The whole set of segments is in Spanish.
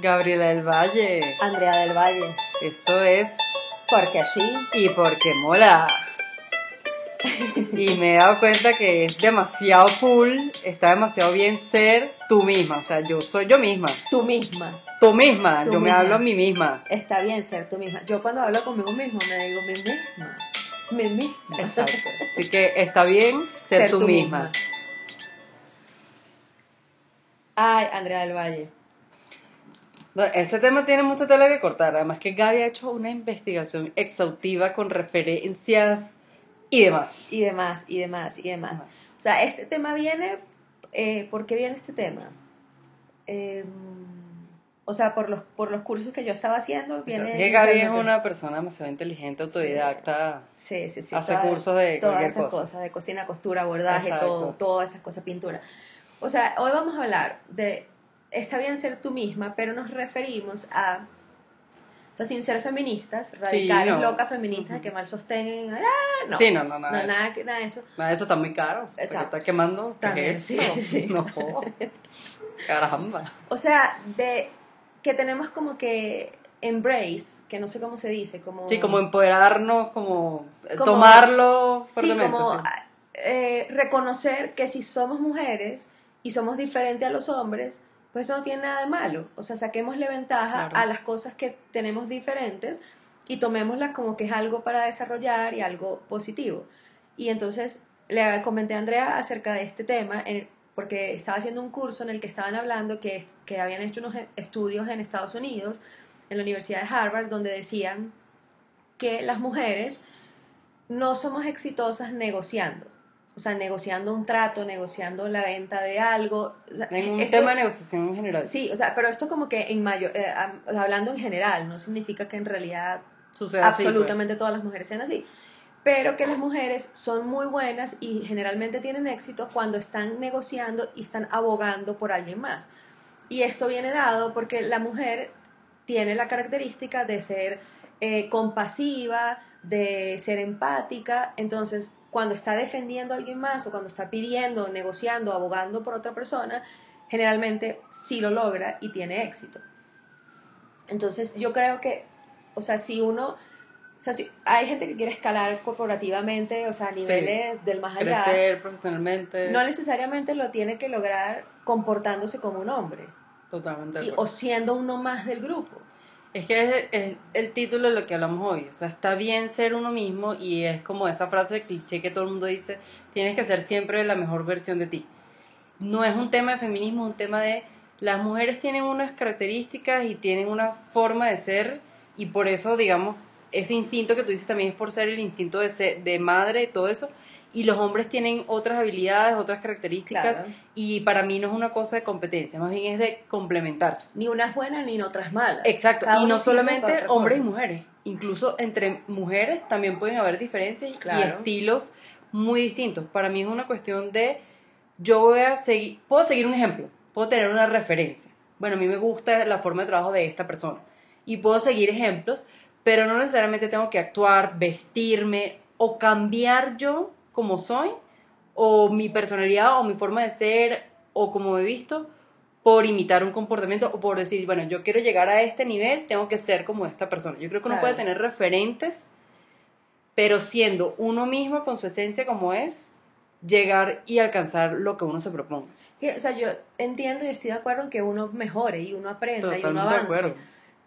Gabriela del Valle. Andrea del Valle. Esto es Porque así. Y porque mola. Y me he dado cuenta que es demasiado cool, está demasiado bien ser tú misma. O sea, yo soy yo misma. Tú misma. Tú misma, Tú yo me misma. hablo a mí misma. Está bien ser tú misma. Yo cuando hablo conmigo mismo me digo mi misma. Mi misma. Exacto. Así que está bien ser, tú, misma. Ay, Andrea del Valle. No, este tema tiene mucha tela que cortar. Además que Gaby ha hecho una investigación exhaustiva con referencias y demás. Y demás, y demás, y demás. O sea, este tema viene. Eh, ¿Por qué viene este tema? Eh, o sea, por los, por los cursos que yo estaba haciendo, viene. Que Gaby es una persona demasiado inteligente, autodidacta. Sí, sí, sí. hace cursos de Todas esas cosa. cosas, de cocina, costura, bordaje, Exacto. todo, todas esas cosas, pintura. O sea, hoy vamos a hablar de. Está bien ser tú misma, pero nos referimos a. O sea, sin ser feministas, radicales, no. locas feministas que mal sostengan. ¡Ah! No. Sí, no, no, No, nada. eso. nada, nada de eso. Nada de eso está muy caro. Está- está quemando. ¿Qué también, es sí, sí, sí. No. Caramba. O sea, de que tenemos como que embrace, que no sé cómo se dice, como... Sí, como empoderarnos, como, eh, Como- tomarlo Sí, como sí. eh, reconocer que si somos mujeres y somos diferentes a los hombres, pues eso no tiene nada de malo. O sea, saquémosle ventaja Claro. a las cosas que tenemos diferentes y tomémoslas como que es algo para desarrollar y algo positivo. Y entonces le comenté a Andrea acerca de este tema, porque estaba haciendo un curso en el que estaban hablando que, que habían hecho unos estudios en Estados Unidos, en la Universidad de Harvard, donde decían que las mujeres no somos exitosas negociando. O sea, negociando un trato, negociando la venta de algo. O sea, un esto- tema de negociación en general. Sí, o sea, pero esto como que en mayor, eh, hablando en general, no significa que en realidad así, pues. absolutamente todas las mujeres sean así. Pero que las mujeres son muy buenas y generalmente tienen éxito cuando están negociando y están abogando por alguien más. Y esto viene dado porque la mujer tiene la característica de ser eh, compasiva, de ser empática. Entonces, cuando está defendiendo a alguien más o cuando está pidiendo, negociando, abogando por otra persona, generalmente sí lo logra y tiene éxito. Entonces, yo creo que, o sea, si uno, o sea, si hay gente que quiere escalar corporativamente, o sea, a niveles del más allá, Crecer profesionalmente. no necesariamente lo tiene que lograr comportándose como un hombre Totalmente. y- o siendo uno más del grupo. Es que es, el título de lo que hablamos hoy. O sea, está bien ser uno mismo y es como esa frase de cliché que todo el mundo dice, tienes que ser siempre la mejor versión de ti. No es un tema de feminismo, es un tema de las mujeres tienen unas características y tienen una forma de ser y por eso, digamos, ese instinto que tú dices también es por ser el instinto de, ser, de madre y todo eso. Y los hombres tienen otras habilidades, otras características Claro. y para mí no es una cosa de competencia, más bien es de complementarse. Ni una es buena ni otra es mala. Exacto, Cada y no solamente hombres y mujeres, incluso entre mujeres también pueden haber diferencias y- y Claro. estilos muy distintos. Para mí es una cuestión de, yo voy a seguir, puedo seguir un ejemplo, puedo tener una referencia. Bueno, a mí me gusta la forma de trabajo de esta persona y puedo seguir ejemplos, pero no necesariamente tengo que actuar, vestirme o cambiar yo como soy o mi personalidad o mi forma de ser o como he visto por imitar un comportamiento o por decir, bueno, yo quiero llegar a este nivel, tengo que ser como esta persona. Yo creo que uno Claro. puede tener referentes, pero siendo uno mismo con su esencia como es, llegar y alcanzar lo que uno se proponga. O sea, yo entiendo y estoy de acuerdo en que uno mejore y uno aprenda y uno de avance. acuerdo.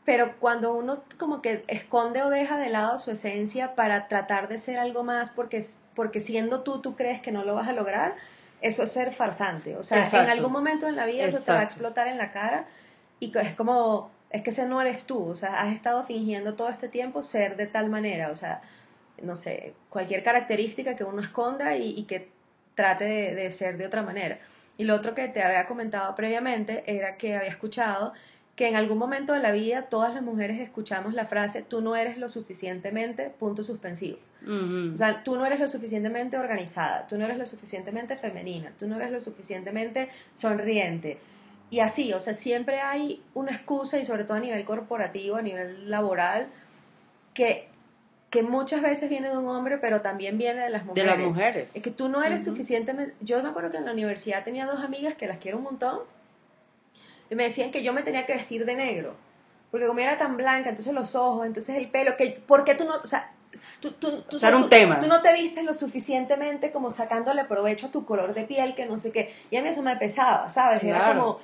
Pero cuando uno como que esconde o deja de lado su esencia para tratar de ser algo más porque, porque siendo tú tú crees que no lo vas a lograr, eso es ser farsante. O sea, en algún momento en la vida eso te va a explotar en la cara y es como, es que ese no eres tú. O sea, has estado fingiendo todo este tiempo ser de tal manera. O sea, no sé, cualquier característica que uno esconda y, y que trate de, de ser de otra manera. Y lo otro que te había comentado previamente era que había escuchado que en algún momento de la vida todas las mujeres escuchamos la frase tú no eres lo suficientemente puntos suspensivos. O sea, tú no eres lo suficientemente organizada, tú no eres lo suficientemente femenina, tú no eres lo suficientemente sonriente. Y así, o sea, siempre hay una excusa y sobre todo a nivel corporativo, a nivel laboral, que, que muchas veces viene de un hombre, pero también viene de las de mujeres. las mujeres. Es que tú no eres Ujú. suficientemente... Yo me acuerdo que en la universidad tenía dos amigas que las quiero un montón, y me decían que yo me tenía que vestir de negro. Porque como era tan blanca, entonces los ojos, entonces el pelo, que ¿por qué tú no, o sea, tú, tú, tú, O sea, era un tú- tema. tú no te vistes lo suficientemente como sacándole provecho a tu color de piel, que no sé qué. Y a mí eso me pesaba, ¿sabes? Era Claro. como,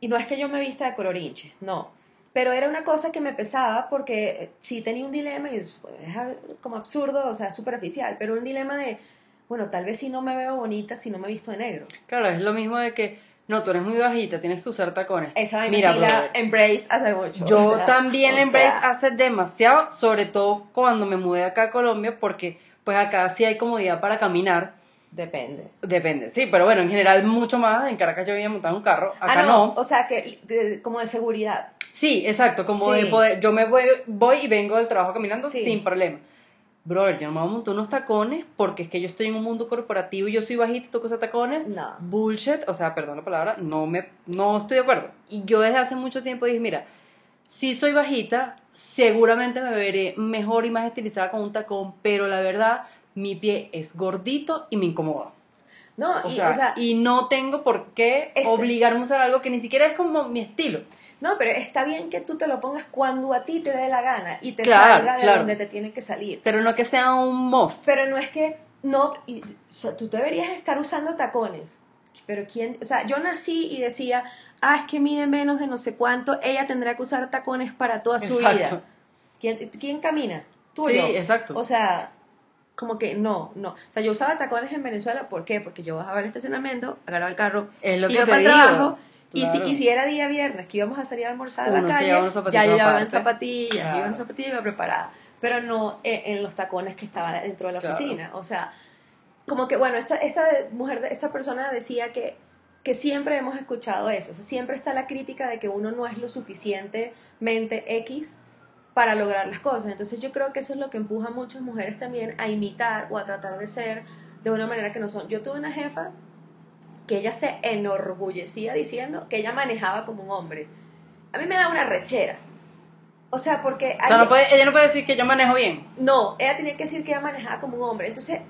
y no es que yo me vista de color hinche, no. Pero era una cosa que me pesaba porque eh, sí tenía un dilema y es, como absurdo, o sea, superficial, pero un dilema de, bueno, tal vez si no me veo bonita si no me visto de negro. Claro, es lo mismo de que, no, tú eres muy bajita, tienes que usar tacones. Esa vaina Mira, sí la embrace hace mucho. Yo o sea, también la embrace sea, hace demasiado, sobre todo cuando me mudé acá a Colombia, porque pues acá sí hay comodidad para caminar. Depende. Depende, sí, pero bueno, en general mucho más. En Caracas yo había montado un carro, acá ah, no, no. o sea, que de- como de seguridad. Sí, exacto, como Sí. de poder, yo me voy, voy y vengo del trabajo caminando Sí. sin problema. Brother, yo no me voy a montar unos tacones porque es que yo estoy en un mundo corporativo y yo soy bajita y tú usas tacones. No. Bullshit, o sea, perdón la palabra, no me no estoy de acuerdo. Y yo desde hace mucho tiempo dije, mira, si soy bajita, seguramente me veré mejor y más estilizada con un tacón, pero la verdad, mi pie es gordito y me incomoda. No, O y, sea, o sea, y no tengo por qué Este- obligarme a usar algo que ni siquiera es como mi estilo. No, pero está bien que tú te lo pongas cuando a ti te dé la gana y te Claro, salga de claro. donde te tiene que salir. Pero no que sea un must. Pero no es que, no, y- o sea, tú deberías estar usando tacones. Pero quién, o sea, yo nací y decía, ah, es que mide menos de no sé cuánto, ella tendrá que usar tacones para toda su Exacto. vida. ¿Quién, ¿Quién camina? Tú o Sí, yo. exacto. O sea, como que no, no. O sea, yo usaba tacones en Venezuela, ¿por qué? Porque yo bajaba al estacionamiento, agarraba el carro, Es lo que iba te para el digo. Y, si, y si era día viernes que íbamos a salir a almorzar a la calle, ya yo llevaba en zapatillas, Claro. iba en zapatillas, iba preparada. Pero no eh, en los tacones que estaba dentro de la Claro. oficina. O sea, como que, bueno, esta, esta mujer, esta persona decía que, que siempre hemos escuchado eso. O sea, siempre está la crítica de que uno no es lo suficientemente X para lograr las cosas. Entonces yo creo que eso es lo que empuja a muchas mujeres también a imitar o a tratar de ser de una manera que no son. Yo tuve una jefa que ella se enorgullecía diciendo que ella manejaba como un hombre. A mí me da una rechera. O sea, porque... No puede- ella no puede decir que yo manejo bien. no, ella tenía que decir que ella manejaba como un hombre. Entonces,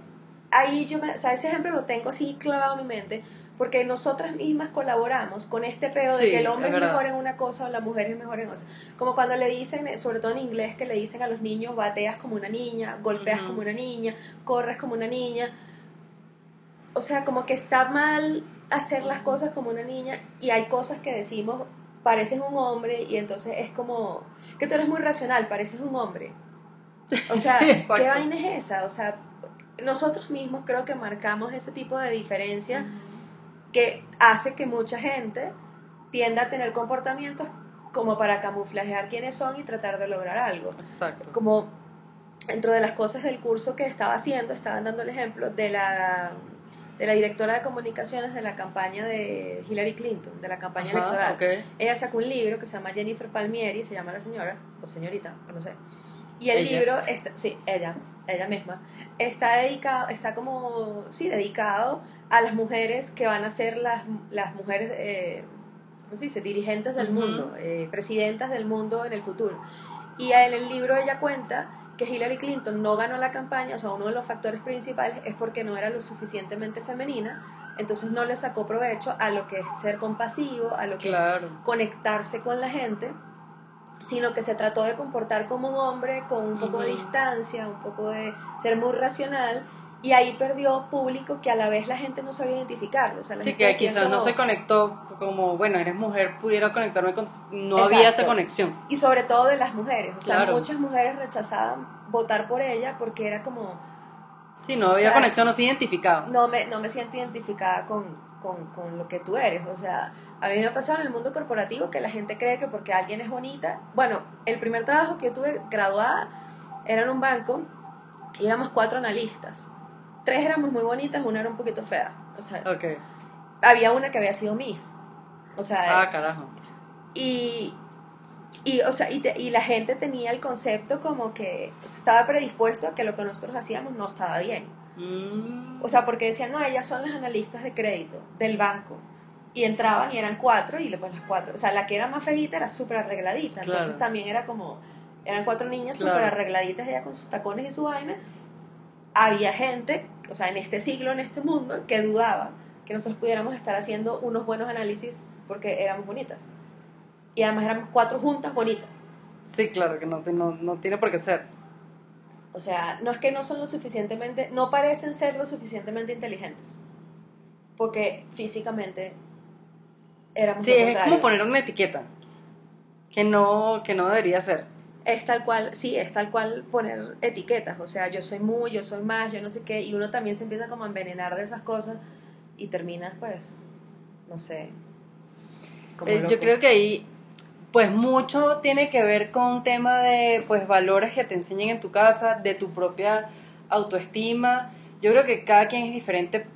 ahí yo me, o sea, ese ejemplo lo tengo así clavado en mi mente, porque nosotras mismas colaboramos con este pedo de que el hombre es mejor en una cosa o la mujer es mejor en otra. Como cuando le dicen, eh, sobre todo en inglés, que le dicen a los niños, bateas como una niña, golpeas como una niña, corres como una niña. O sea, como que está mal hacer las cosas como una niña y hay cosas que decimos, pareces un hombre y entonces es como que tú eres muy racional, pareces un hombre. O sea, Sí. ¿qué vaina es esa? O sea, nosotros mismos creo que marcamos ese tipo de diferencia que hace que mucha gente tienda a tener comportamientos como para camuflajear quiénes son y tratar de lograr algo. Exacto. Como dentro de las cosas del curso que estaba haciendo, estaban dando el ejemplo de la, de la directora de comunicaciones de la campaña de Hillary Clinton, de la campaña Ajá, electoral. ok. Ella sacó un libro que se llama Jennifer Palmieri, se llama la señora, o señorita, o no sé. Y el Ella. libro, está, sí, ella, ella misma, está dedicado, está como, sí, dedicado a las mujeres que van a ser las, las mujeres, eh, ¿cómo se dice? Dirigentes del Ujú. mundo, eh, presidentas del mundo en el futuro. Y en el libro ella cuenta que Hillary Clinton no ganó la campaña, o sea, uno de los factores principales es porque no era lo suficientemente femenina, entonces no le sacó provecho a lo que es ser compasivo, a lo que Claro. conectarse con la gente, sino que se trató de comportar como un hombre con un poco de distancia, un poco de ser muy racional, y ahí perdió público que a la vez la gente no sabía identificarlo. O sea, la Sí, gente que quizás no se conectó como, bueno, eres mujer, pudiera conectarme con... No Exacto. había esa conexión. Y sobre todo de las mujeres, o sea, muchas mujeres rechazaban votar por ella porque era como, Sí, no había sea, conexión, no se identificaba. no me, no me siento identificada con, con, con lo que tú eres. O sea, a mí me ha pasado en el mundo corporativo que la gente cree que porque alguien es bonita. Bueno, el primer trabajo que yo tuve graduada era en un banco y éramos cuatro analistas. Tres éramos muy bonitas, una era un poquito fea. O sea, había una que había sido Miss. O sea, Ah, carajo. y, y, o sea, y, te- y la gente tenía el concepto como que estaba predispuesto a que lo que nosotros hacíamos no estaba bien. Mm. O sea, porque decían, no, ellas son las analistas de crédito del banco. Y entraban y eran cuatro, y pues las cuatro. O sea, la que era más feita era súper arregladita. Entonces también era como, eran cuatro niñas Claro. súper arregladitas, ella con sus tacones y su vaina. Había gente, o sea, en este siglo, en este mundo, que dudaba que nosotros pudiéramos estar haciendo unos buenos análisis porque éramos bonitas. Y además éramos cuatro juntas bonitas. Sí, claro, que no, no, no tiene por qué ser. O sea, no es que no son lo suficientemente, no parecen ser lo suficientemente inteligentes. Porque físicamente éramos Sí, lo es como poner una etiqueta que no, que no debería ser. Es tal cual, sí, es tal cual poner etiquetas, o sea, yo soy muy, yo soy más, yo no sé qué, y uno también se empieza como a envenenar de esas cosas y terminas pues, no sé. como Eh, yo creo que ahí, pues mucho tiene que ver con un tema de, pues, valores que te enseñen en tu casa, de tu propia autoestima. Yo creo que cada quien es diferente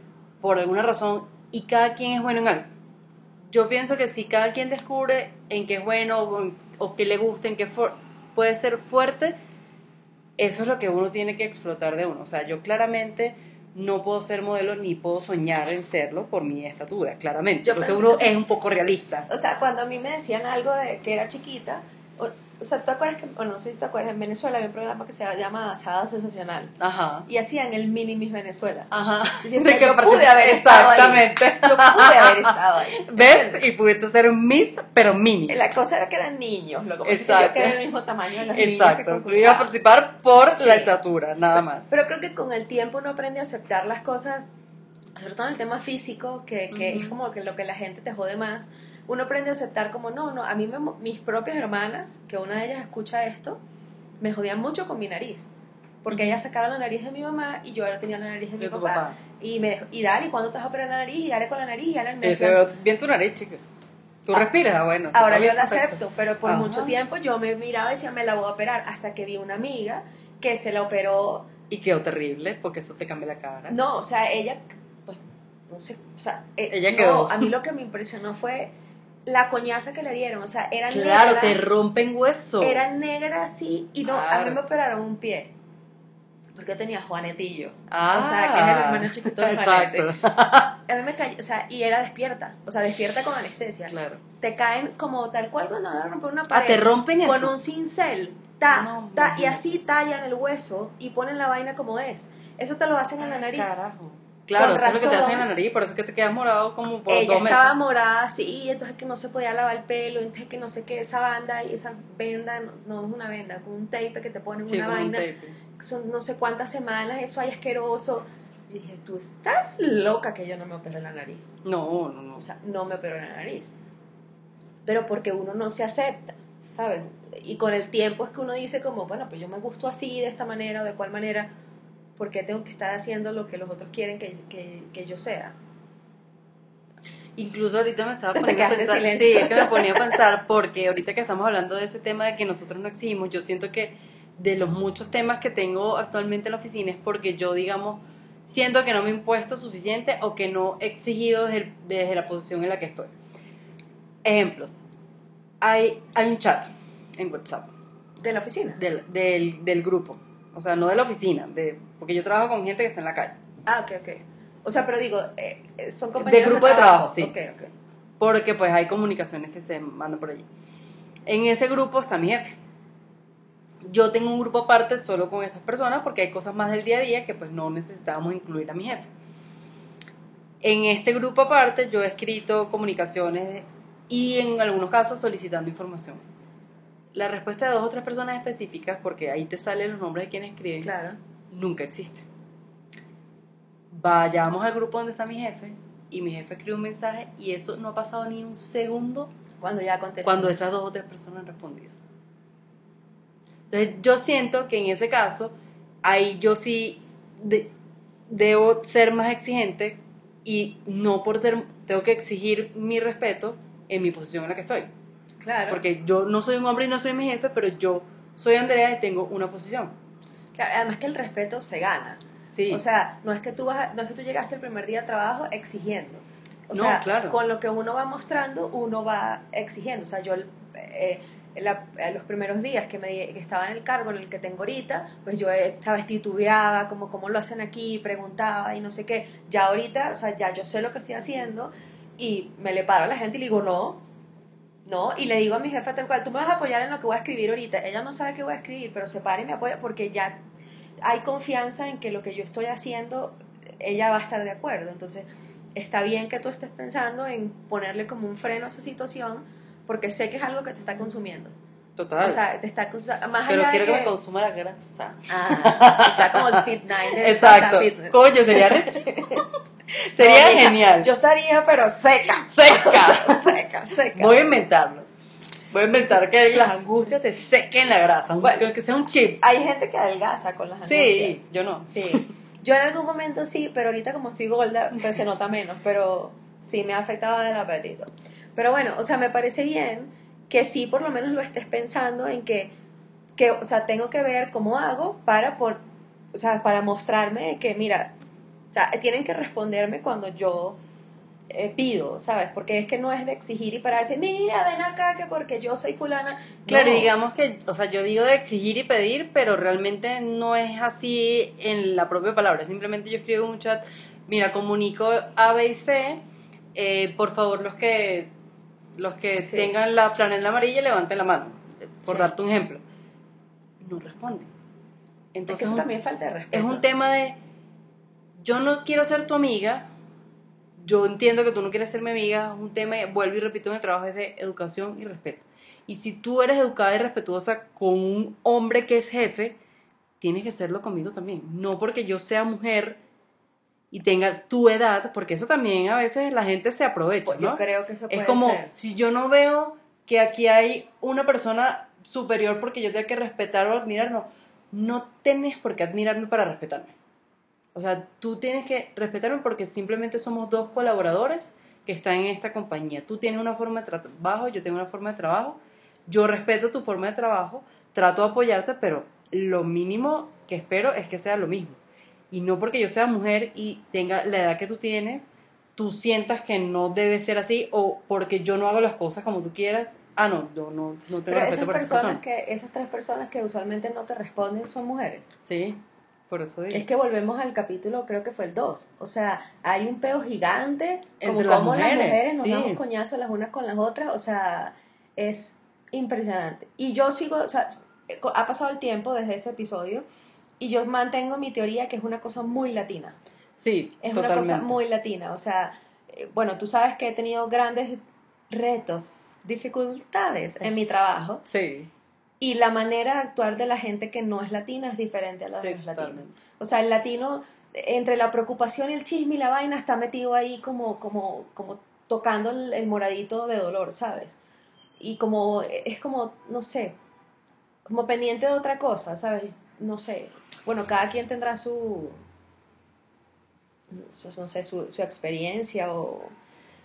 por alguna razón y cada quien es bueno en algo. Yo pienso que si cada quien descubre en qué es bueno o, o qué le gusta, en qué for- puede ser fuerte, eso es lo que uno tiene que explotar de uno. O sea, yo claramente no puedo ser modelo ni puedo soñar en serlo por mi estatura, claramente. Yo Entonces uno es un poco realista. O sea, cuando a mí me decían algo de que era chiquita, o, sea, ¿tú acuerdas que, o no sé si te acuerdas, en Venezuela había un programa que se llama Asada Sensacional Ajá. y hacían el mini Miss Venezuela. Ajá. Yo decía, yo pude haber estado ahí. Exactamente. Yo pude haber estado ahí. ¿Ves? Y pudiste ser un Miss, pero mini. La cosa era que eran niños, lo que yo Exacto. que era el mismo tamaño de los niños que Exacto. Tú ibas a participar por Sí. la estatura, nada más. Pero creo que con el tiempo uno aprende a aceptar las cosas, sobre todo en el tema físico, que, que Ujú. es como que lo que la gente te jode más. Uno aprende a aceptar como, no, no, a mí me mis propias hermanas, que una de ellas escucha esto, me jodían mucho con mi nariz. Porque ellas sacaron la nariz de mi mamá y yo ahora tenía la nariz de mi papá. papá. Y me y dale, ¿y cuándo te vas a operar la nariz? Y dale con la nariz, y dale me decían- bien tu nariz, chica. Tú Ah, respiras, ah, bueno. Ahora yo la perfecto. acepto, pero por Ajá. mucho tiempo yo me miraba y decía, me la voy a operar, hasta que vi una amiga que se la operó Y quedó terrible, porque eso te cambia la cara. No, o sea, ella, pues, no sé, o sea, eh, Ella no, quedó. a mí lo que me impresionó fue la coñaza que le dieron, o sea, era Claro, negra, te rompen hueso. era negra así, y no, a mí Claro. me operaron un pie, porque tenía Juanetillo, Ah, o sea, que es el hermano chiquito de Exacto. a mí me cayó, o sea, y era despierta, o sea, despierta con anestesia, Claro. te caen como tal cual cuando van a romper una Ah, pared, te rompen con eso. un cincel, ta, No, ta, y así tallan el hueso y ponen la vaina como es, eso te lo hacen en la nariz. Carajo. Claro, eso es lo que te hacen en la nariz, por eso es que te quedas morado como por ella dos meses. estaba morada así, entonces que no se podía lavar el pelo, entonces que no sé qué, esa banda y esa venda, no, no es una venda, con un tape que te ponen Sí, una con un vaina, tape. son no sé cuántas semanas, eso ahí asqueroso. Y dije, tú estás loca que yo no me opero la nariz. No, no, no. O sea, no me opero la nariz. Pero porque uno no se acepta, ¿sabes? Y con el tiempo es que uno dice como, bueno, pues yo me gusto así, de esta manera o de cuál manera, ¿por qué tengo que estar haciendo lo que los otros quieren que, que, que yo sea? Incluso ahorita me estaba poniendo a pensar, sí, es que me ponía a pensar porque ahorita que estamos hablando de ese tema de que nosotros no exigimos, yo siento que de los muchos temas que tengo actualmente en la oficina es porque yo, digamos, siento que no me he impuesto suficiente o que no he exigido desde, desde la posición en la que estoy. Ejemplos. Hay, hay un chat en WhatsApp De la oficina. del, del, del grupo, o sea, no de la oficina, de, porque yo trabajo con gente que está en la calle. Ah, ok, ok. O sea, pero digo, eh, eh, son compañeros grupo de trabajo, sí. Ok, ok. porque pues hay comunicaciones que se mandan por allí. En ese grupo está mi jefe. Yo tengo un grupo aparte solo con estas personas porque hay cosas más del día a día que pues no necesitábamos incluir a mi jefe. En este grupo aparte yo he escrito comunicaciones y en algunos casos solicitando información. La respuesta de dos o tres personas específicas, porque ahí te salen los nombres de quienes escriben, Claro. nunca existe. Vayamos al grupo donde está mi jefe y mi jefe escribe un mensaje y eso no ha pasado ni un segundo Cuando ya contesté. cuando esas dos o tres personas han respondido. Entonces yo siento que en ese caso, ahí yo sí de- debo ser más exigente y no por ser, tengo que exigir mi respeto en mi posición en la que estoy. Claro. Porque yo no soy un hombre y no soy mi jefe, pero yo soy Andrea y tengo una posición. Claro, además que el respeto se gana. Sí. O sea, no es que tú vas no es que tú llegaste el primer día de trabajo exigiendo. O No, sea, claro. con lo que uno va mostrando, uno va exigiendo. O sea, yo eh, la- eh, los primeros días que, me, que estaba en el cargo en el que tengo ahorita, pues yo estaba titubeaba, como cómo lo hacen aquí, preguntaba y no sé qué. Ya ahorita, o sea, ya yo sé lo que estoy haciendo y me le paro a la gente y le digo, no, no, y le digo a mi jefa tal cual, tú me vas a apoyar en lo que voy a escribir ahorita. Ella no sabe qué voy a escribir, pero se para y me apoya porque ya hay confianza en que lo que yo estoy haciendo, ella va a estar de acuerdo. Entonces, está bien que tú estés pensando en ponerle como un freno a esa situación, porque sé que es algo que te está consumiendo. Total. O sea, te está. Más pero allá quiero de que me consuma la grasa. Ah, está como el Fit Night de Exacto. Fitness. Coño, sería, sería No, genial. Yo estaría, pero seca. Seca. seca, seca. Voy a inventarlo. Voy a inventar que las angustias te sequen la grasa. Bueno. que sea un chip. Hay gente que adelgaza con las Sí, angustias. yo no. Sí. Yo en algún momento sí, pero ahorita como estoy gorda, pues se nota menos, pero sí me ha afectado el apetito. Pero bueno, o sea, me parece bien que sí por lo menos lo estés pensando en que, que o sea, tengo que ver cómo hago para, por, o sea, para mostrarme que, mira, o sea, tienen que responderme cuando yo eh, pido, ¿sabes? Porque es que no es de exigir y pararse, mira, ven acá que porque yo soy fulana. Claro, No. digamos que, o sea, yo digo de exigir y pedir, pero realmente no es así en la propia palabra. Simplemente yo escribo en un chat, mira, comunico A, B y C, eh, por favor los que los que Sí. tengan la flanela amarilla levanten la mano, por Sí. darte un ejemplo. No responden. Es que Entonces eso un- también falta de respeto. es un tema de yo no quiero ser tu amiga yo entiendo que tú no quieres ser mi amiga es un tema vuelvo y repito en el trabajo es de educación y respeto y si tú eres educada y respetuosa con un hombre que es jefe tienes que serlo conmigo también no porque yo sea mujer y tenga tu edad porque eso también a veces la gente se aprovecha Pues ¿no? Yo creo que eso puede es como ser. si yo no veo que aquí hay una persona superior porque yo tenga que respetar o admirar, no, no tienes por qué admirarme para respetarme. O sea, tú tienes que respetarme porque simplemente somos dos colaboradores que están en esta compañía. Tú tienes una forma de trabajo, yo tengo una forma de trabajo, yo respeto tu forma de trabajo, trato de apoyarte, pero lo mínimo que espero es que sea lo mismo. Y no porque yo sea mujer y tenga la edad que tú tienes, tú sientas que no debe ser así o porque yo no hago las cosas como tú quieras. Ah, no, yo no, no tengo Pero respeto esas por esa personas persona. que, esas tres personas que usualmente no te responden son mujeres. Sí, por eso digo. Es que volvemos al capítulo, creo que fue el 2. O sea, hay un peo gigante, como Entre las como las mujeres, mujeres nos sí. damos coñazos las unas con las otras. O sea, es impresionante. Y yo sigo, o sea, ha pasado el tiempo desde ese episodio y yo mantengo mi teoría que es una cosa muy latina. sí, Es totalmente. una cosa muy latina. O sea, eh, bueno, tú sabes que he tenido grandes retos, dificultades en mi trabajo. Sí, Y la manera de actuar de la gente que no es latina es diferente a la de sí, los latinos. totalmente. O sea, el latino, entre la preocupación y el chisme y la vaina, está metido ahí como, como, como tocando el, el moradito de dolor, ¿sabes? Y como, es como, no sé, como pendiente de otra cosa, ¿sabes? No sé. Bueno, cada quien tendrá su, no sé, su, su experiencia o...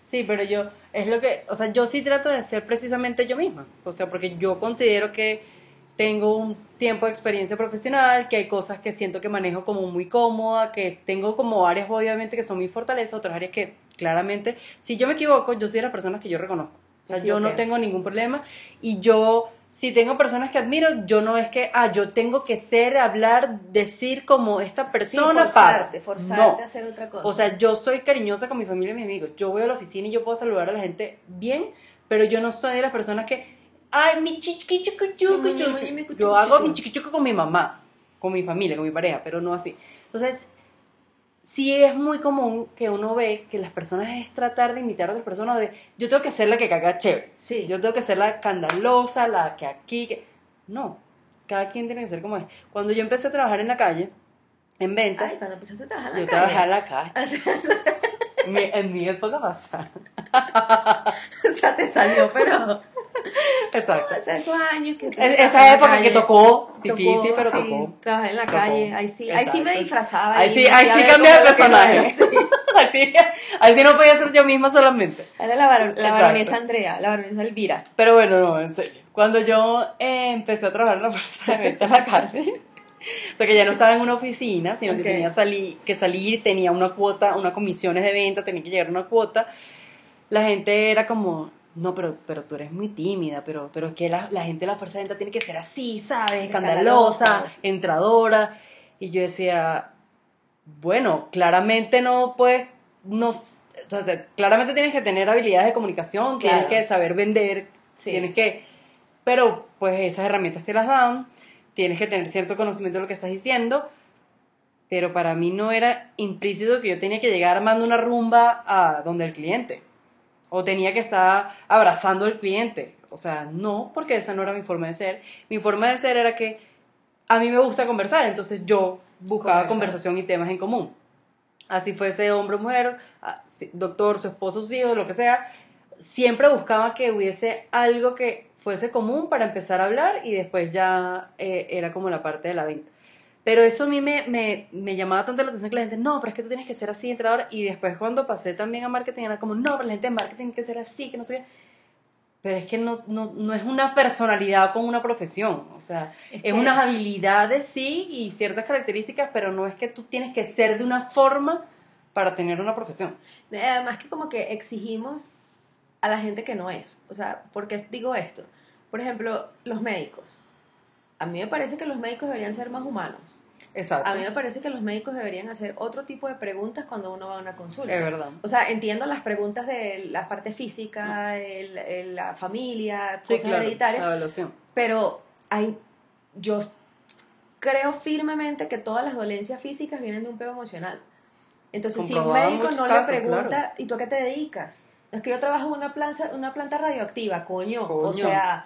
Sí, pero yo, es lo que, o sea, yo sí trato de ser precisamente yo misma. O sea, porque yo considero que tengo un tiempo de experiencia profesional, que hay cosas que siento que manejo como muy cómoda, que tengo como áreas obviamente que son mi fortaleza, otras áreas que claramente, si yo me equivoco, yo soy de las personas que yo reconozco. O sea, yo no tengo ningún problema y yo, si tengo personas que admiro, yo no es que, ah, yo tengo que ser, hablar, decir como esta Sí, persona forzarte, para. forzarte No. a hacer otra cosa. O sea, yo soy cariñosa con mi familia y mis amigos. Yo voy a la oficina y yo puedo saludar a la gente bien, pero yo no soy de las personas que, ay, mi chiquichucu, Yo hago mi chiquichucu con mi mamá, con mi familia, con mi pareja, pero no así. Entonces, sí es muy común que uno ve que las personas es tratar de imitar a otras personas de, yo tengo que ser la que caga chévere. sí, Yo tengo que ser la escandalosa, la que aquí, que... No, cada quien tiene que ser como es. Cuando yo empecé a trabajar en la calle, en ventas, Ay, cuando empezaste a trabajar en la yo calle. trabajaba en la calle. Mi- en mi época pasada. o sea, te salió, pero Exacto. hace esos años que en Esa época que calle, tocó, tocó, difícil, pero sí, tocó. Trabajé en la Tocó. calle, ahí sí, ahí sí me disfrazaba. Ahí sí, ahí sí cambié de que personaje. era, sí. No podía ser yo misma solamente. Era la, bar- la baronesa Andrea, la baronesa Elvira. Pero bueno, no, en serio. Cuando yo eh, empecé a trabajar en la fuerza de venta en la calle, o sea que ya no estaba en una oficina, sino que tenía sali- que salir, tenía una cuota, unas comisiones de venta, tenía que llegar a una cuota, la gente era como, no, pero, pero tú eres muy tímida, pero, pero es que la, la gente de la fuerza de venta tiene que ser así, ¿sabes? Escandalosa, Escandalosa. entradora. Y yo decía, bueno, claramente no puedes, no, o sea, claramente tienes que tener habilidades de comunicación, tienes que saber vender, Sí. tienes que, pero pues esas herramientas te las dan, tienes que tener cierto conocimiento de lo que estás diciendo, pero para mí no era implícito que yo tenía que llegar armando una rumba a donde el cliente. O tenía que estar abrazando al cliente. O sea, no, porque esa no era mi forma de ser. Mi forma de ser era que a mí me gusta conversar, entonces yo buscaba Conversar. conversación y temas en común. Así fuese hombre o mujer, ah, doctor, su esposo, sus hijos, lo que sea, siempre buscaba que hubiese algo que fuese común para empezar a hablar y después ya eh, era como la parte de la venta. Pero eso a mí me, me, me llamaba tanto la atención que la gente, no, pero es que tú tienes que ser así, entrenador. Y después cuando pasé también a marketing era como, no, pero la gente de marketing tiene que ser así, que no sé qué. Pero es que no, no, no es una personalidad con una profesión. O sea, Es es, que- unas habilidades, sí, y ciertas características, pero no es que tú tienes que ser de una forma para tener una profesión. Además que como que exigimos a la gente que no es. O sea, ¿por qué digo esto? Por ejemplo, los médicos. A mí me parece que los médicos deberían ser más humanos. Exacto. A mí me parece que los médicos deberían hacer otro tipo de preguntas cuando uno va a una consulta. Es verdad. O sea, entiendo las preguntas de la parte física, el- el- la familia, Sí, cosas claro, hereditarias, la evaluación. pero hay, yo creo firmemente que todas las dolencias físicas vienen de un pego emocional. Entonces, si un médico no casos, le pregunta, claro. ¿y tú a qué te dedicas? No es que yo trabajo en una planta, una planta radioactiva, coño. O Coño. sea,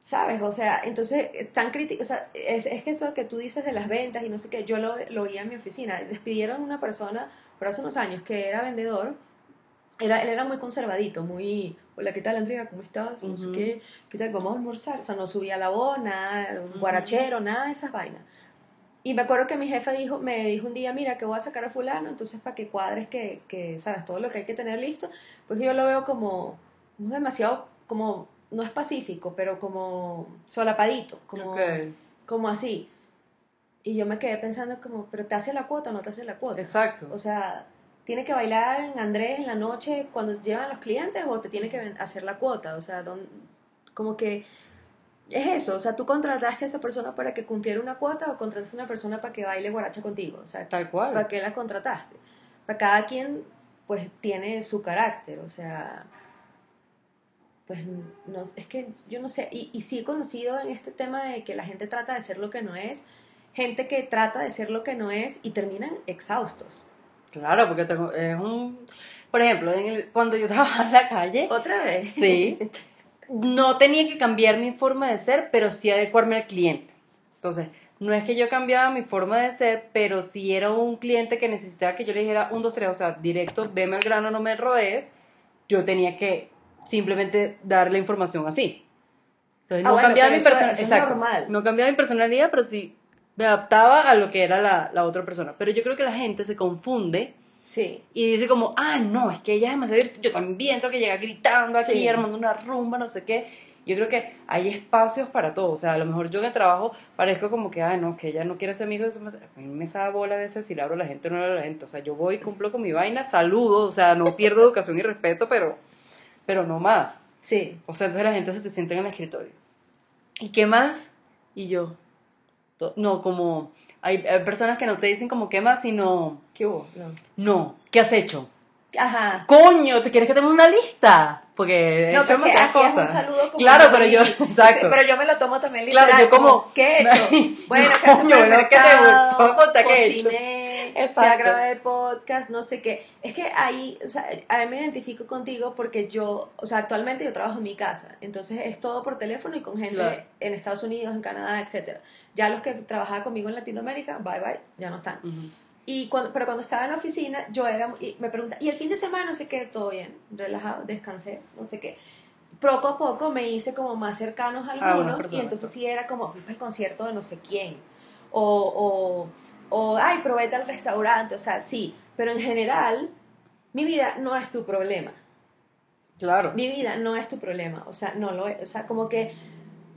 ¿sabes? O sea, entonces, tan crítico, o sea, es, es que eso que tú dices de las ventas y no sé qué, yo lo, lo oía en mi oficina. Despidieron una persona por hace unos años que era vendedor. Era, él era muy conservadito, muy, hola, ¿qué tal, Andrea? ¿Cómo estás? No sé qué, ¿qué tal? Vamos a almorzar. O sea, no subía la voz, nada, guarachero, nada de esas vainas. Y me acuerdo que mi jefa dijo, me dijo un día, mira, que voy a sacar a fulano, entonces para que cuadres que, que, sabes, todo lo que hay que tener listo, pues yo lo veo como, como demasiado, como, no es pacífico, pero como solapadito, como, como así. Y yo me quedé pensando como, pero ¿te hace la cuota o no te hace la cuota? Exacto. O sea, ¿tiene que bailar en Andrés en la noche cuando llevan los clientes o te tiene que hacer la cuota? O sea, don- como que es eso. O sea, tú contrataste a esa persona para que cumpliera una cuota o contrataste a una persona para que baile guaracha contigo. O sea, Tal cual. ¿para qué la contrataste? Para cada quien, pues, tiene su carácter. O sea, pues, no, es que yo no sé. Y, y sí he conocido en este tema de que la gente trata de ser lo que no es. Gente que trata de ser lo que no es y terminan exhaustos. Claro, porque tengo- es un... Por ejemplo, en el- cuando yo trabajaba en la calle, ¿Otra vez? sí, no tenía que cambiar mi forma de ser, pero sí adecuarme al cliente. Entonces, no es que yo cambiaba mi forma de ser, pero si era un cliente que necesitaba que yo le dijera un, dos, tres, o sea, directo, veme al grano, no me rodees, yo tenía que simplemente dar la información así. Entonces, Ah, no bueno, cambiaba mi eso-. No cambiaba mi personalidad, pero sí me adaptaba a lo que era la, la otra persona. Pero yo creo que la gente se confunde Sí. y dice como, ah, no, es que ella es demasiado... Yo también tengo que llegar gritando aquí, Sí. armando una rumba, no sé qué. Yo creo que hay espacios para todo. O sea, a lo mejor yo el trabajo parezco como que, ah, no, que ella no quiere ser amigo. A mí me sabe bola a veces si le abro a la gente o no le abro a la gente. O sea, yo voy, cumplo con mi vaina, saludo. O sea, no pierdo educación y respeto, pero, pero no más. Sí. O sea, entonces la gente se te sienta en el escritorio. ¿Y qué más? Y yo. No, como. Hay, hay personas que no te dicen como qué más, sino. ¿Qué hubo? No. No, ¿qué has hecho? Ajá. Coño, ¿te quieres que tenga una lista? Porque he No, hecho demasiadas aquí es un cosas. saludo como Claro, pero yo, exacto. pero yo me lo tomo también Claro, literal. yo como- ¿Qué he hecho? Bueno, que Coño, bueno, ¿qué te supermercado, voy a contar qué he hecho? Exacto. grabar el podcast, no sé qué. Es que ahí, o sea, a mí me identifico contigo porque yo, o sea, actualmente yo trabajo en mi casa, entonces es todo por teléfono y con gente Claro. en Estados Unidos, en Canadá, etcétera. Ya los que trabajaban conmigo en Latinoamérica, bye bye, ya no están. Ujú. Y cuando, pero cuando estaba en la oficina, yo era, y me pregunta, ¿y el fin de semana? No sé qué, todo bien, relajado, descansé, no sé qué. Poco a poco me hice como más cercanos a A unas algunos, y personas, entonces claro. sí era como, fui para el concierto de no sé quién, o, o, ay, probé tal restaurante, o sea, sí, pero en general, mi vida no es tu problema. Claro. Mi vida no es tu problema, o sea, no lo es, o sea, como que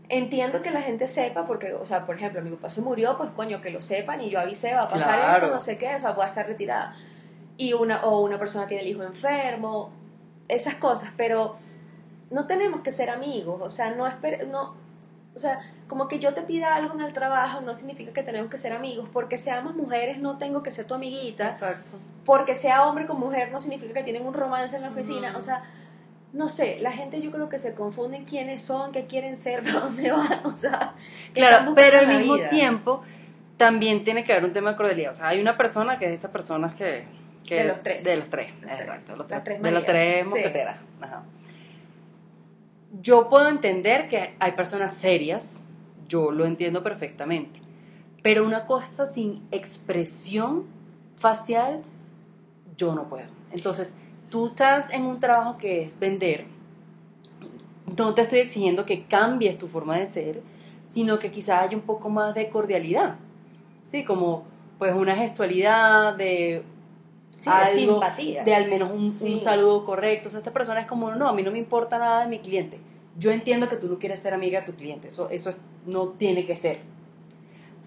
entiendo que la gente sepa, porque, o sea, por ejemplo, mi papá se murió, pues coño, que lo sepan y yo avisé, va a pasar Claro. esto, no sé qué, o sea, voy a estar retirada. Y una, o una persona tiene el hijo enfermo, esas cosas, pero no tenemos que ser amigos, o sea, no esper no, o sea, como que yo te pida algo en el trabajo no significa que tenemos que ser amigos, porque seamos mujeres no tengo que ser tu amiguita, Exacto. porque sea hombre con mujer no significa que tienen un romance en la oficina, o sea, no sé, la gente yo creo que se confunden quiénes son, qué quieren ser, para dónde van, o sea, Claro, pero al en mismo vida. tiempo también tiene que haber un tema de cordialidad. O sea, hay una persona que es de estas personas que, Que- De los tres. De los tres, exacto. los tres- de los tres sí. mosqueteras. Ajá. Yo puedo entender que hay personas serias, yo lo entiendo perfectamente, pero una cosa sin expresión facial, yo no puedo. Entonces, tú estás en un trabajo que es vender, no te estoy exigiendo que cambies tu forma de ser, sino que quizás haya un poco más de cordialidad, ¿sí? Como pues una gestualidad de Sí, algo, simpatía. de al menos un, Sí. un saludo correcto. O sea, esta persona es como, no, a mí no me importa nada de mi cliente. Yo entiendo que tú no quieres ser amiga de tu cliente, eso, eso es- no tiene que ser.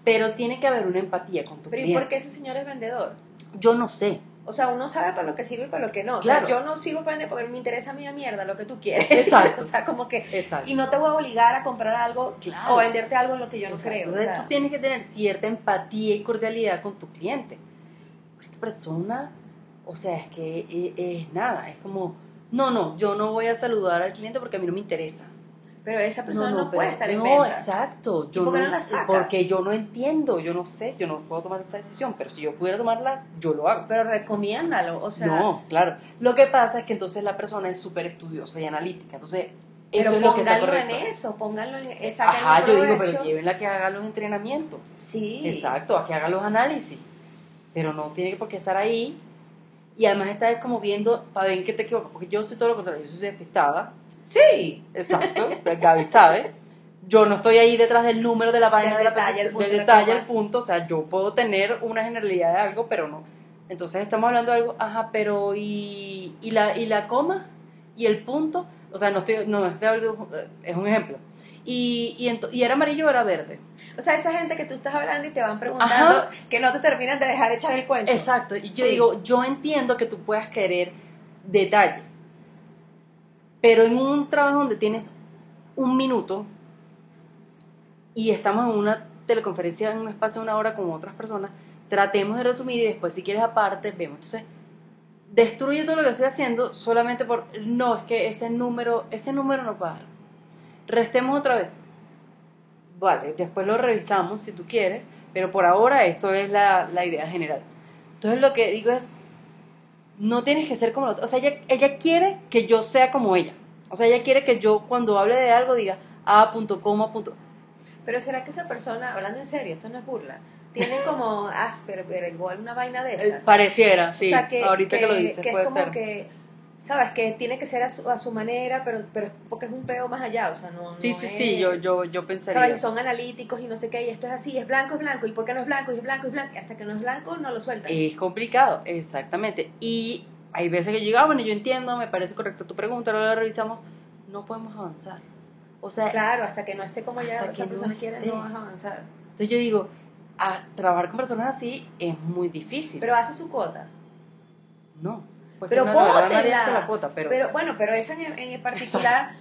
Pero tiene que haber una empatía con tu Pero ¿y cliente. por qué ese señor es vendedor? Yo no sé. O sea, uno sabe para lo que sirve y para lo que no. O Claro. sea, yo no sirvo para vender porque me interesa a mí a mierda lo que tú quieres. Exacto. o sea, como que... Exacto. Y no te voy a obligar a comprar algo Claro. o venderte algo en lo que yo no Exacto. creo. o Entonces sea. tú tienes que tener cierta empatía y cordialidad con tu cliente. Esta persona, o sea, es que es, es nada, es como, no, no, yo no voy a saludar al cliente porque a mí no me interesa. Pero esa persona no, pero- puede estar en no, ventas. exacto. Yo por qué no, la sacas? Porque yo no entiendo, yo no sé, yo no puedo tomar esa decisión, pero si yo pudiera tomarla, yo lo hago. Pero recomiéndalo. O sea, no, claro. Lo que pasa es que entonces la persona es súper estudiosa y analítica, entonces pero eso es lo que está pónganlo en correcto. eso, pónganlo en eh, sáquenle Ajá, yo digo, pero llévenla que haga los entrenamientos. Sí. Exacto, a que haga los análisis. Pero no tiene por qué estar ahí. Y además está como viendo para ver en qué te equivocas. Porque yo soy todo lo contrario, yo soy despistada. Sí. Exacto, Gaby sabe. Yo no estoy ahí detrás del número de la página Del de la punto, del detalle, el punto. O sea, yo puedo tener una generalidad de algo, pero no. Entonces estamos hablando de algo, ajá, pero ¿y, y, la, y la coma? ¿Y el punto? O sea, no estoy, no, estoy hablando- es un ejemplo. Y, y, ento- y era amarillo o era verde. O sea, esa gente que tú estás hablando y te van preguntando Ajá. que no te terminan de dejar echar el cuento. Exacto. Y yo Sí. digo, yo entiendo que tú puedas querer detalle. Pero en un trabajo donde tienes un minuto y estamos en una teleconferencia en un espacio de una hora con otras personas, tratemos de resumir y después si quieres aparte vemos. Entonces, destruye todo lo que estoy haciendo solamente por, no, es que ese número, ese número no para. Restemos otra vez. Vale, después lo revisamos si tú quieres, pero por ahora esto es la, la idea general. Entonces lo que digo es, no tienes que ser como la otra. O sea, ella, ella quiere que yo sea como ella. O sea, ella quiere que yo cuando hable de algo diga a punto, coma, punto. Pero será que esa persona, hablando en serio, esto no es burla, tiene como Asperger o alguna vaina de Eh, esas. Pareciera, sí. o sea, que, Ahorita que, lo dices, que es puede como ser. que, sabes, que tiene que ser a su, a su manera, pero, pero es porque es un peo más allá, o sea, no. Sí, no sí, es- sí, yo, yo, yo pensaría. ¿Sabes? Son analíticos y no sé qué, y esto es así, es blanco, es blanco, y por qué no es blanco, y es blanco, es blanco, y hasta que no es blanco no lo sueltan. Es complicado, exactamente. Y hay veces que yo digo, ah, bueno, yo entiendo, me parece correcta tu pregunta, ahora la revisamos, no podemos avanzar. O sea, claro, hasta que no esté como ya esa que persona no quiere, no vas a avanzar. entonces yo digo, a trabajar con personas así es muy difícil. Pero hace su cuota. no. Pues Pero no, la verdad nadie bótenla. hace la cuota, pero, Pero bueno, pero esa en, en particular,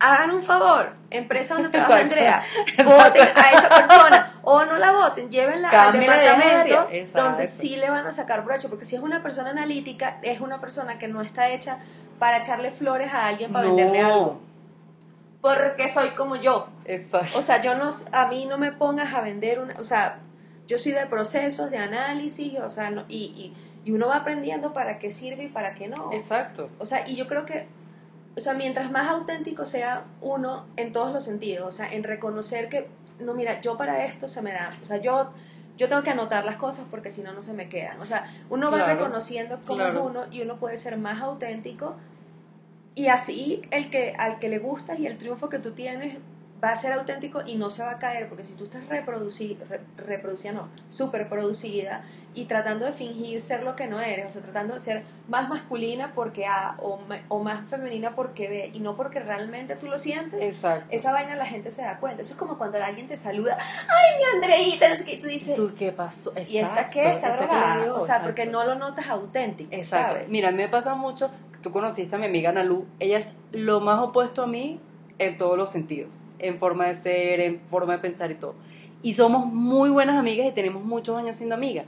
hagan un favor, empresa donde trabaja Exacto. Andrea, voten a esa persona o no la voten, llévenla al de departamento donde sí le van a sacar provecho, porque si es una persona analítica, es una persona que no está hecha para echarle flores a alguien para no. venderle algo. Porque soy como yo. Exacto. O sea, yo no, a mí no me pongas a vender una, o sea, yo soy de procesos, de análisis, o sea, no- y, y, y uno va aprendiendo para qué sirve y para qué no. Exacto. O sea, y yo creo que, o sea, mientras más auténtico sea uno en todos los sentidos, o sea, en reconocer que, no, mira, yo para esto se me da, o sea, yo, yo tengo que anotar las cosas porque si no, no se me quedan. O sea, uno va Claro, reconociendo cómo claro. es uno y uno puede ser más auténtico y así el que, al que le gustas y el triunfo que tú tienes va a ser auténtico y no se va a caer, porque si tú estás reproduci re- reproducida, no, super producida y tratando de fingir ser lo que no eres, o sea, tratando de ser más masculina porque A o, o más femenina porque B y no porque realmente tú lo sientes, Exacto. esa vaina la gente se da cuenta. Eso es como cuando alguien te saluda, ay, mi Andreita, no sé qué, y tú dices, ¿Tú qué pasó? ¿y esta Exacto, qué? Está ¿esta drogada. O sea, Exacto. porque no lo notas auténtico, Exacto. ¿sabes? Mira, a mí me pasa mucho, tú conociste a mi amiga Nalu, ella es lo más opuesto a mí en todos los sentidos, en forma de ser, en forma de pensar y todo. Y somos muy buenas amigas y tenemos muchos años siendo amigas,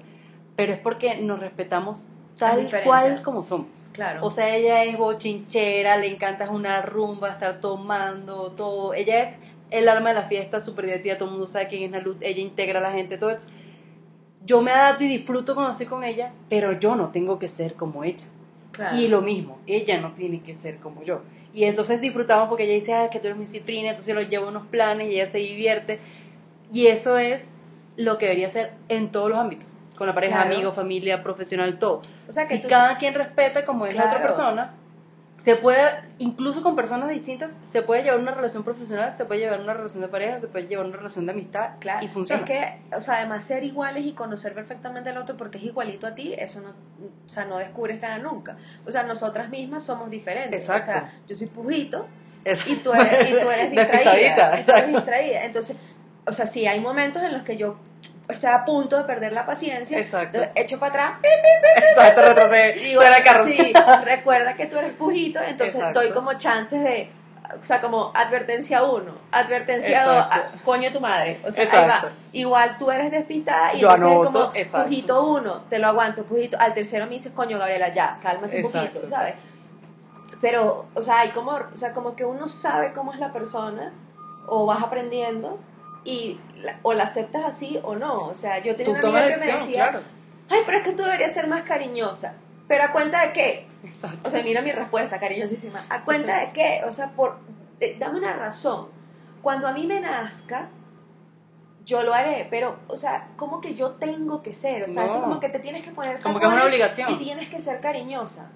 pero es porque nos respetamos tal cual como somos. Claro. O sea, ella es bochinchera, le encanta una rumba, estar tomando todo. Ella es el alma de la fiesta, súper divertida, todo el mundo sabe quién es Nalu, ella integra a la gente, todo eso. yo me adapto y disfruto cuando estoy con ella, pero yo no tengo que ser como ella. Claro. Y lo mismo, ella no tiene que ser como yo. Y entonces disfrutamos porque ella dice, ah, que tú eres mi cifrina, entonces yo lo llevo a unos planes y ella se divierte. Y eso es lo que debería ser en todos los ámbitos. Con la pareja, Claro. amigos, familia, profesional, todo. o sea, que Si tú cada quien respeta como es la otra persona, se puede, incluso con personas distintas, se puede llevar una relación profesional, se puede llevar una relación de pareja, se puede llevar una relación de amistad Claro, y funciona. Es que, o sea, además ser iguales y conocer perfectamente al otro porque es igualito a ti, eso no, o sea, no descubres nada nunca. O sea, nosotras mismas somos diferentes. Exacto. O sea, yo soy pujito y tú eres, y tú eres distraída. y tú eres distraída. Entonces, o sea, sí hay momentos en los que yo estoy a punto de perder la paciencia, Exacto. entonces echo para atrás, Exacto, retrocede. Suena carro. sí, recuerda que tú eres pujito, entonces Exacto. doy como chances de, o sea, como advertencia 1, advertencia 2, Exacto. coño tu madre, o sea, ahí Exacto. va. Igual tú eres despistada y Yo entonces anoto, como exacto. pujito 1, te lo aguanto, pujito, al tercero me dices, coño Gabriela, ya, cálmate un poquito, ¿sabes? Pero, o sea, hay como, o sea, como que uno sabe cómo es la persona o vas aprendiendo y la- o la aceptas así o no. O sea, yo tenía Tú una amiga que me decía, claro. ay, pero es que tú deberías ser más cariñosa. ¿Pero a cuenta de qué? Exacto. O sea, mira mi respuesta, cariñosísima. ¿A cuenta de qué? O sea, por, eh, dame una razón. Cuando a mí me nazca, yo lo haré, pero, o sea, como que yo tengo que ser, o sea, No. eso como que te tienes que poner Como que es una obligación. y tienes que ser cariñosa.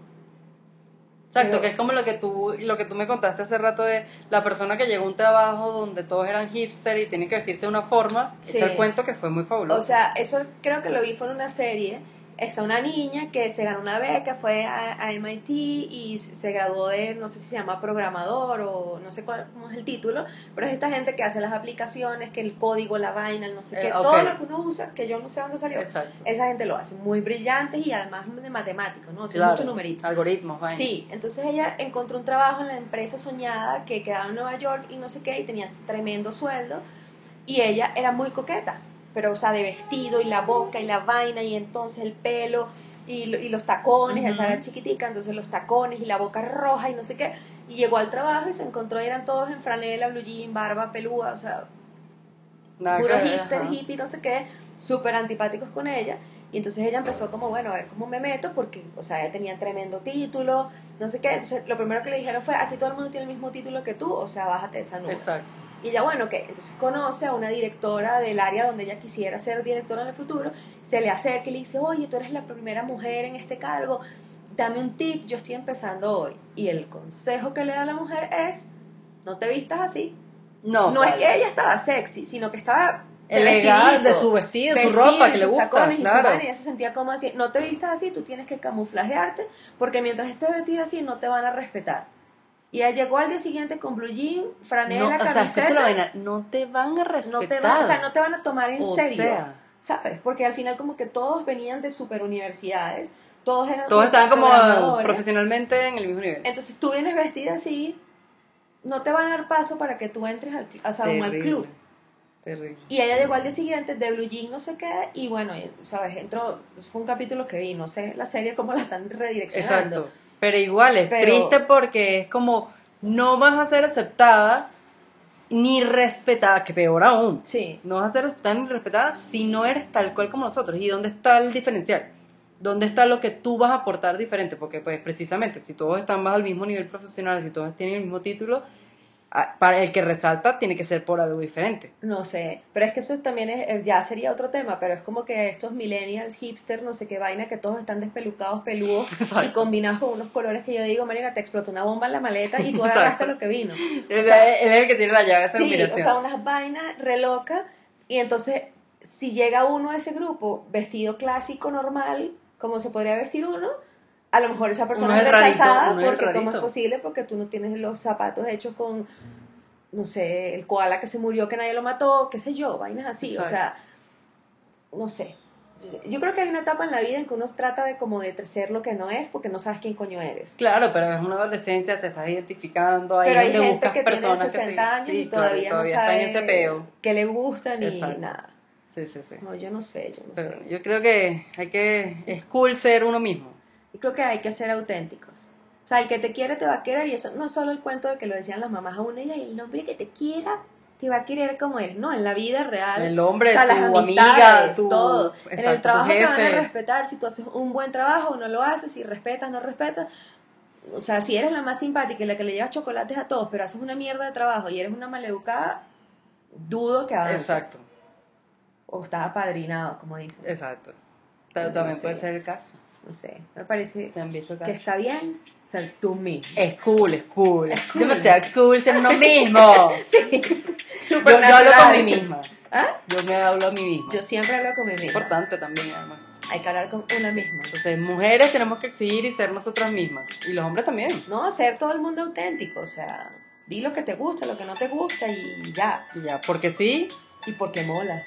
Exacto, Pero- que es como lo que tú lo que tú me contaste hace rato de la persona que llegó a un trabajo donde todos eran hipster y tienen que vestirse de una forma, Sí. el cuento que fue muy fabuloso. O sea, eso creo que lo vi fue en una serie. Está una niña que se ganó una beca, fue a, a MIT y se graduó de, no sé si se llama programador o no sé cuál, cómo es el título, pero es esta gente que hace las aplicaciones, que el código, la vaina, el no sé qué, Eh, todo ok. lo que uno usa, que yo no sé dónde salió. Exacto. Esa gente lo hace muy brillantes y además de matemáticos, ¿no? O sea, Claro, mucho numerito. Algoritmos, vaina. Sí, entonces ella encontró un trabajo en la empresa soñada que quedaba en Nueva York y no sé qué, y tenía tremendo sueldo. Y ella era muy coqueta, pero o sea, de vestido y la boca y la vaina y entonces el pelo y, lo- y los tacones, esa Ujú. era chiquitica, entonces los tacones y la boca roja y no sé qué. Y llegó al trabajo y se encontró, y eran todos en franela, blue jean, barba, pelúa, o sea, Nada puro ver, hipster, ajá. hippie, no sé qué, súper antipáticos con ella. Y entonces ella empezó como, bueno, a ver cómo me meto, porque, o sea, ella tenía tremendo título, no sé qué. Entonces, lo primero que le dijeron fue, aquí todo el mundo tiene el mismo título que tú, o sea, bájate de esa nube. Exacto. Y ella, bueno, que entonces conoce a una directora del área donde ella quisiera ser directora en el futuro, se le acerca y le dice, oye, tú eres la primera mujer en este cargo, dame un tip, yo estoy empezando hoy. Y el consejo que le da a la mujer es, no te vistas así. No, No es que ella estaba sexy, sino que estaba elegante de su vestido, de su vestido ropa y que le gusta, tacones y su claro. y ella se sentía como así, no te vistas así, tú tienes que camuflajearte, porque mientras estés vestida así no te van a respetar. Y ella llegó al día siguiente con blue jean, franela, No, o sea, camiseta, vaina, no te van a respetar. no te van, o sea, no te van a tomar en O serio, sea, ¿sabes? Porque al final como que todos venían de super universidades, todos eran todos estaban como profesionalmente en el mismo nivel. Entonces tú vienes vestida así, no te van a dar paso para que tú entres al, o sea, como al Terrible, club. Terrible. Y ella llegó al día siguiente de Blue Jean, no sé qué, y bueno, ¿sabes? Entró, fue un capítulo que vi, no sé la serie cómo la están redireccionando. Exacto. Pero igual es Pero- triste porque es como no vas a ser aceptada ni respetada, que peor aún. Sí, No vas a ser aceptada ni respetada si no eres tal cual como nosotros. ¿Y dónde está el diferencial? ¿Dónde está lo que tú vas a aportar diferente? Porque pues precisamente si todos están bajo el mismo nivel profesional, si todos tienen el mismo título, para el que resalta tiene que ser por algo diferente. no sé, pero es que eso también es, ya sería otro tema, pero es como que estos millennials, hipster, no sé qué vaina, que todos están despelucados, peludos, y combinados con unos colores que yo digo, marica, te explotó una bomba en la maleta y tú Exacto. agarraste lo que vino. O sea, él es el que tiene la llave de Sí, o sea, unas vainas re locas. Y entonces, si llega uno a ese grupo vestido clásico, normal, como se podría vestir uno, a lo mejor esa persona es rechazada es porque cómo es posible porque tú no tienes los zapatos hechos con no sé, el koala que se murió que nadie lo mató, qué sé yo, vainas así, o sea, no sé. Yo creo que hay una etapa en la vida en que uno trata de como de ser lo que no es porque no sabes quién coño eres. Claro, pero es una adolescencia, te estás identificando, ahí Pero hay gente buscas que tiene personas 60 que sí, años sí, y claro, todavía, no está sabe en ese peo. qué le gusta ni Exacto. nada. Sí, sí, sí. No, yo no sé, yo no Pero sé. yo creo que hay que es cool ser uno mismo. Yo creo que hay que ser auténticos. O sea, el que te quiere te va a querer y eso no es solo el cuento de que lo decían las mamás a una y el hombre que te quiera te va a querer como eres, no, en la vida real. El hombre, o sea, las amiga, tu, todo. en el trabajo te van a respetar, si tú haces un buen trabajo, no lo haces, si respetas, no respetas. O sea, si eres la más simpática y la que le llevas chocolates a todos, pero haces una mierda de trabajo y eres una maleducada, dudo que avances. Exacto, O estás apadrinado, como dicen. exacto. No También sé. puede ser el caso. No sé, me parece Se han visto que está bien ser tú mismo. Es cool, es cool. Es Es cool. demasiado cool ser uno mismo. Sí, yo, súper yo hablo con mí misma. ¿Ah? Yo me hablo a mí misma. Yo siempre hablo con mi es misma. importante también, además. Hay que hablar con una misma. Entonces, mujeres tenemos que exigir y ser nosotras mismas. Y los hombres también. No, ser todo el mundo auténtico, o sea, di lo que te gusta, lo que no te gusta y ya. Y ya, porque sí, Y porque mola.